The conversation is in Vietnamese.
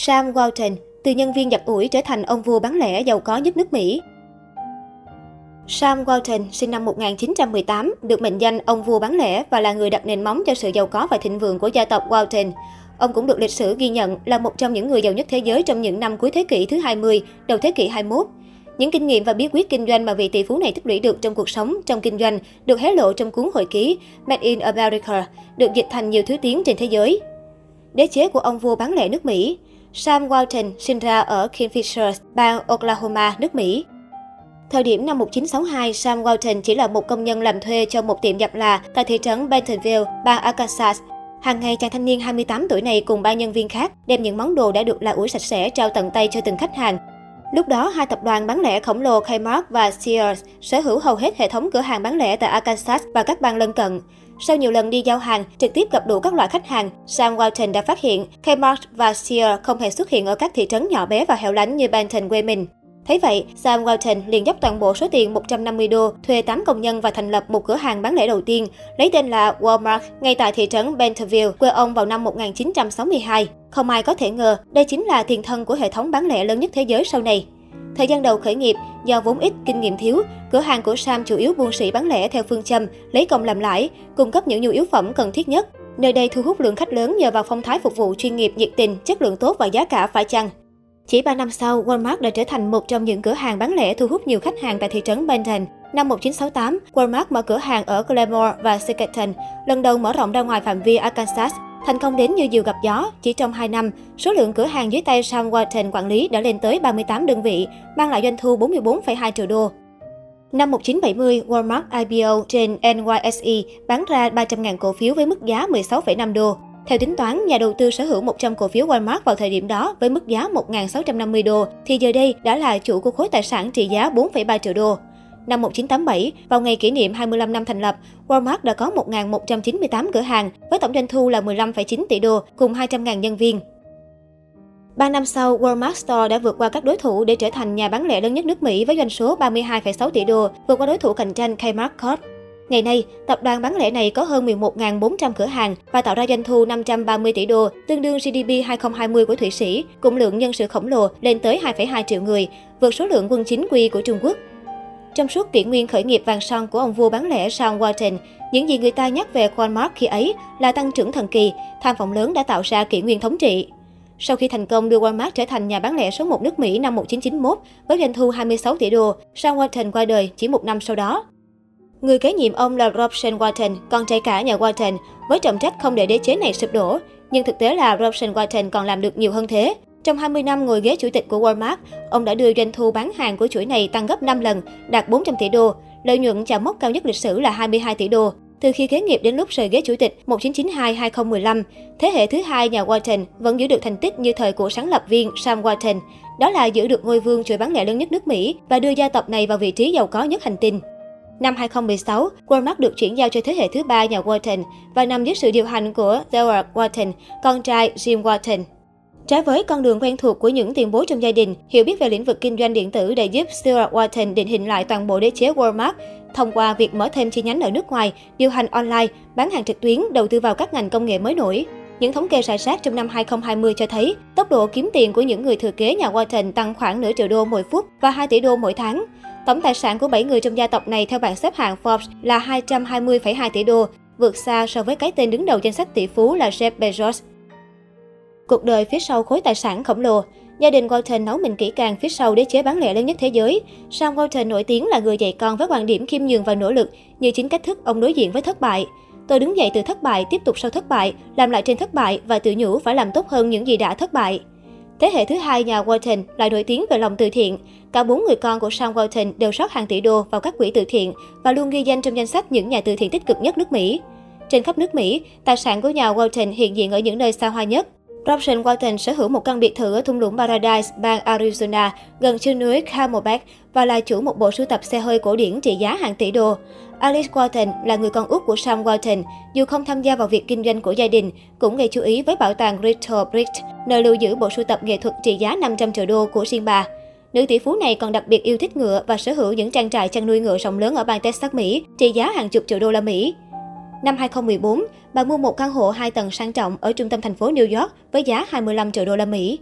Sam Walton, từ nhân viên giặt ủi trở thành ông vua bán lẻ giàu có nhất nước Mỹ. Sam Walton, sinh năm 1918, được mệnh danh ông vua bán lẻ và là người đặt nền móng cho sự giàu có và thịnh vượng của gia tộc Walton. Ông cũng được lịch sử ghi nhận là một trong những người giàu nhất thế giới trong những năm cuối thế kỷ thứ 20, đầu thế kỷ 21. Những kinh nghiệm và bí quyết kinh doanh mà vị tỷ phú này tích lũy được trong cuộc sống, trong kinh doanh được hé lộ trong cuốn hồi ký Made in America, được dịch thành nhiều thứ tiếng trên thế giới. Đế chế của ông vua bán lẻ nước Mỹ Sam Walton sinh ra ở Kingfisher, bang Oklahoma, nước Mỹ. Thời điểm năm 1962, Sam Walton chỉ là một công nhân làm thuê cho một tiệm giặt là tại thị trấn Bentonville, bang Arkansas. Hàng ngày, chàng thanh niên 28 tuổi này cùng ba nhân viên khác đem những món đồ đã được là ủi sạch sẽ trao tận tay cho từng khách hàng. Lúc đó, hai tập đoàn bán lẻ khổng lồ Kmart và Sears sở hữu hầu hết hệ thống cửa hàng bán lẻ tại Arkansas và các bang lân cận. Sau nhiều lần đi giao hàng, trực tiếp gặp đủ các loại khách hàng, Sam Walton đã phát hiện Kmart và Sears không hề xuất hiện ở các thị trấn nhỏ bé và hẻo lánh như Benton quê mình. Thấy vậy, Sam Walton liền dốc toàn bộ số tiền 150 đô, thuê 8 công nhân và thành lập một cửa hàng bán lẻ đầu tiên, lấy tên là Walmart, ngay tại thị trấn Bentonville, quê ông vào năm 1962. Không ai có thể ngờ, đây chính là tiền thân của hệ thống bán lẻ lớn nhất thế giới sau này. Thời gian đầu khởi nghiệp, do vốn ít, kinh nghiệm thiếu, cửa hàng của Sam chủ yếu buôn sĩ bán lẻ theo phương châm lấy công làm lãi, cung cấp những nhu yếu phẩm cần thiết nhất. Nơi đây thu hút lượng khách lớn nhờ vào phong thái phục vụ chuyên nghiệp, nhiệt tình, chất lượng tốt và giá cả phải chăng. Chỉ 3 năm sau, Walmart đã trở thành một trong những cửa hàng bán lẻ thu hút nhiều khách hàng tại thị trấn Benton. Năm 1968, Walmart mở cửa hàng ở Glenmore và Scranton, lần đầu mở rộng ra ngoài phạm vi Arkansas. Thành công đến như diều gặp gió, chỉ trong 2 năm, số lượng cửa hàng dưới tay Sam Walton quản lý đã lên tới 38 đơn vị, mang lại doanh thu 44,2 triệu đô. Năm 1970, Walmart IPO trên NYSE bán ra 300.000 cổ phiếu với mức giá 16,5 đô. Theo tính toán, nhà đầu tư sở hữu 100 cổ phiếu Walmart vào thời điểm đó với mức giá 1.650 đô, thì giờ đây đã là chủ của khối tài sản trị giá 4,3 triệu đô. Năm 1987, vào ngày kỷ niệm 25 năm thành lập, Walmart đã có 1.198 cửa hàng với tổng doanh thu là 15,9 tỷ đô cùng 200.000 nhân viên. Ba năm sau, Walmart Store đã vượt qua các đối thủ để trở thành nhà bán lẻ lớn nhất nước Mỹ với doanh số 32,6 tỷ đô, vượt qua đối thủ cạnh tranh Kmart Corp. Ngày nay, tập đoàn bán lẻ này có hơn 11.400 cửa hàng và tạo ra doanh thu 530 tỷ đô, tương đương GDP 2020 của Thụy Sĩ, cùng lượng nhân sự khổng lồ lên tới 2,2 triệu người, vượt số lượng quân chính quy của Trung Quốc. Trong suốt kỷ nguyên khởi nghiệp vàng son của ông vua bán lẻ Sam Walton, những gì người ta nhắc về Walmart khi ấy là tăng trưởng thần kỳ, tham vọng lớn đã tạo ra kỷ nguyên thống trị. Sau khi thành công đưa Walmart trở thành nhà bán lẻ số 1 nước Mỹ năm 1991 với doanh thu 26 tỷ đô, Sam Walton qua đời chỉ một năm sau đó. Người kế nhiệm ông là Robson Walton, con trai cả nhà Walton, với trọng trách không để đế chế này sụp đổ. Nhưng thực tế là Robson Walton còn làm được nhiều hơn thế. Trong 20 năm ngồi ghế chủ tịch của Walmart, ông đã đưa doanh thu bán hàng của chuỗi này tăng gấp 5 lần, đạt 400 tỷ đô. Lợi nhuận chạm mốc cao nhất lịch sử là 22 tỷ đô. Từ khi kế nghiệp đến lúc rời ghế chủ tịch 1992-2015, thế hệ thứ hai nhà Walton vẫn giữ được thành tích như thời của sáng lập viên Sam Walton. Đó là giữ được ngôi vương chuỗi bán lẻ lớn nhất nước Mỹ và đưa gia tộc này vào vị trí giàu có nhất hành tinh. Năm 2016, Walmart được chuyển giao cho thế hệ thứ ba nhà Walton và nằm dưới sự điều hành của Theodore Walton, con trai Jim Walton. Trái với con đường quen thuộc của những tiền bối trong gia đình, hiểu biết về lĩnh vực kinh doanh điện tử đã giúp Stuart Walton định hình lại toàn bộ đế chế Walmart thông qua việc mở thêm chi nhánh ở nước ngoài, điều hành online, bán hàng trực tuyến, đầu tư vào các ngành công nghệ mới nổi. Những thống kê rải sát trong năm 2020 cho thấy, tốc độ kiếm tiền của những người thừa kế nhà Walton tăng khoảng nửa triệu đô mỗi phút và 2 tỷ đô mỗi tháng. Tổng tài sản của 7 người trong gia tộc này theo bảng xếp hạng Forbes là 220,2 tỷ đô, vượt xa so với cái tên đứng đầu danh sách tỷ phú là Jeff Bezos. Cuộc đời phía sau khối tài sản khổng lồ Gia đình Walton nấu mình kỹ càng phía sau đế chế bán lẻ lớn nhất thế giới. Sam Walton nổi tiếng là người dạy con với quan điểm khiêm nhường và nỗ lực, như chính cách thức ông đối diện với thất bại. Tôi đứng dậy từ thất bại, tiếp tục sau thất bại, làm lại trên thất bại và tự nhủ phải làm tốt hơn những gì đã thất bại. Thế hệ thứ hai nhà Walton lại nổi tiếng về lòng từ thiện. Cả bốn người con của Sam Walton đều rót hàng tỷ đô vào các quỹ từ thiện và luôn ghi danh trong danh sách những nhà từ thiện tích cực nhất nước Mỹ. Trên khắp nước Mỹ, tài sản của nhà Walton hiện diện ở những nơi xa hoa nhất. Robson Walton sở hữu một căn biệt thự ở thung lũng Paradise, bang Arizona, gần chân núi Camelback và là chủ một bộ sưu tập xe hơi cổ điển trị giá hàng tỷ đô. Alice Walton là người con út của Sam Walton, dù không tham gia vào việc kinh doanh của gia đình, cũng gây chú ý với bảo tàng Little Brick, nơi lưu giữ bộ sưu tập nghệ thuật trị giá 500 triệu đô của riêng bà. Nữ tỷ phú này còn đặc biệt yêu thích ngựa và sở hữu những trang trại chăn nuôi ngựa rộng lớn ở bang Texas, Mỹ, trị giá hàng chục triệu đô la Mỹ. Năm 2014, bà mua một căn hộ 2 tầng sang trọng ở trung tâm thành phố New York với giá 25 triệu đô la Mỹ.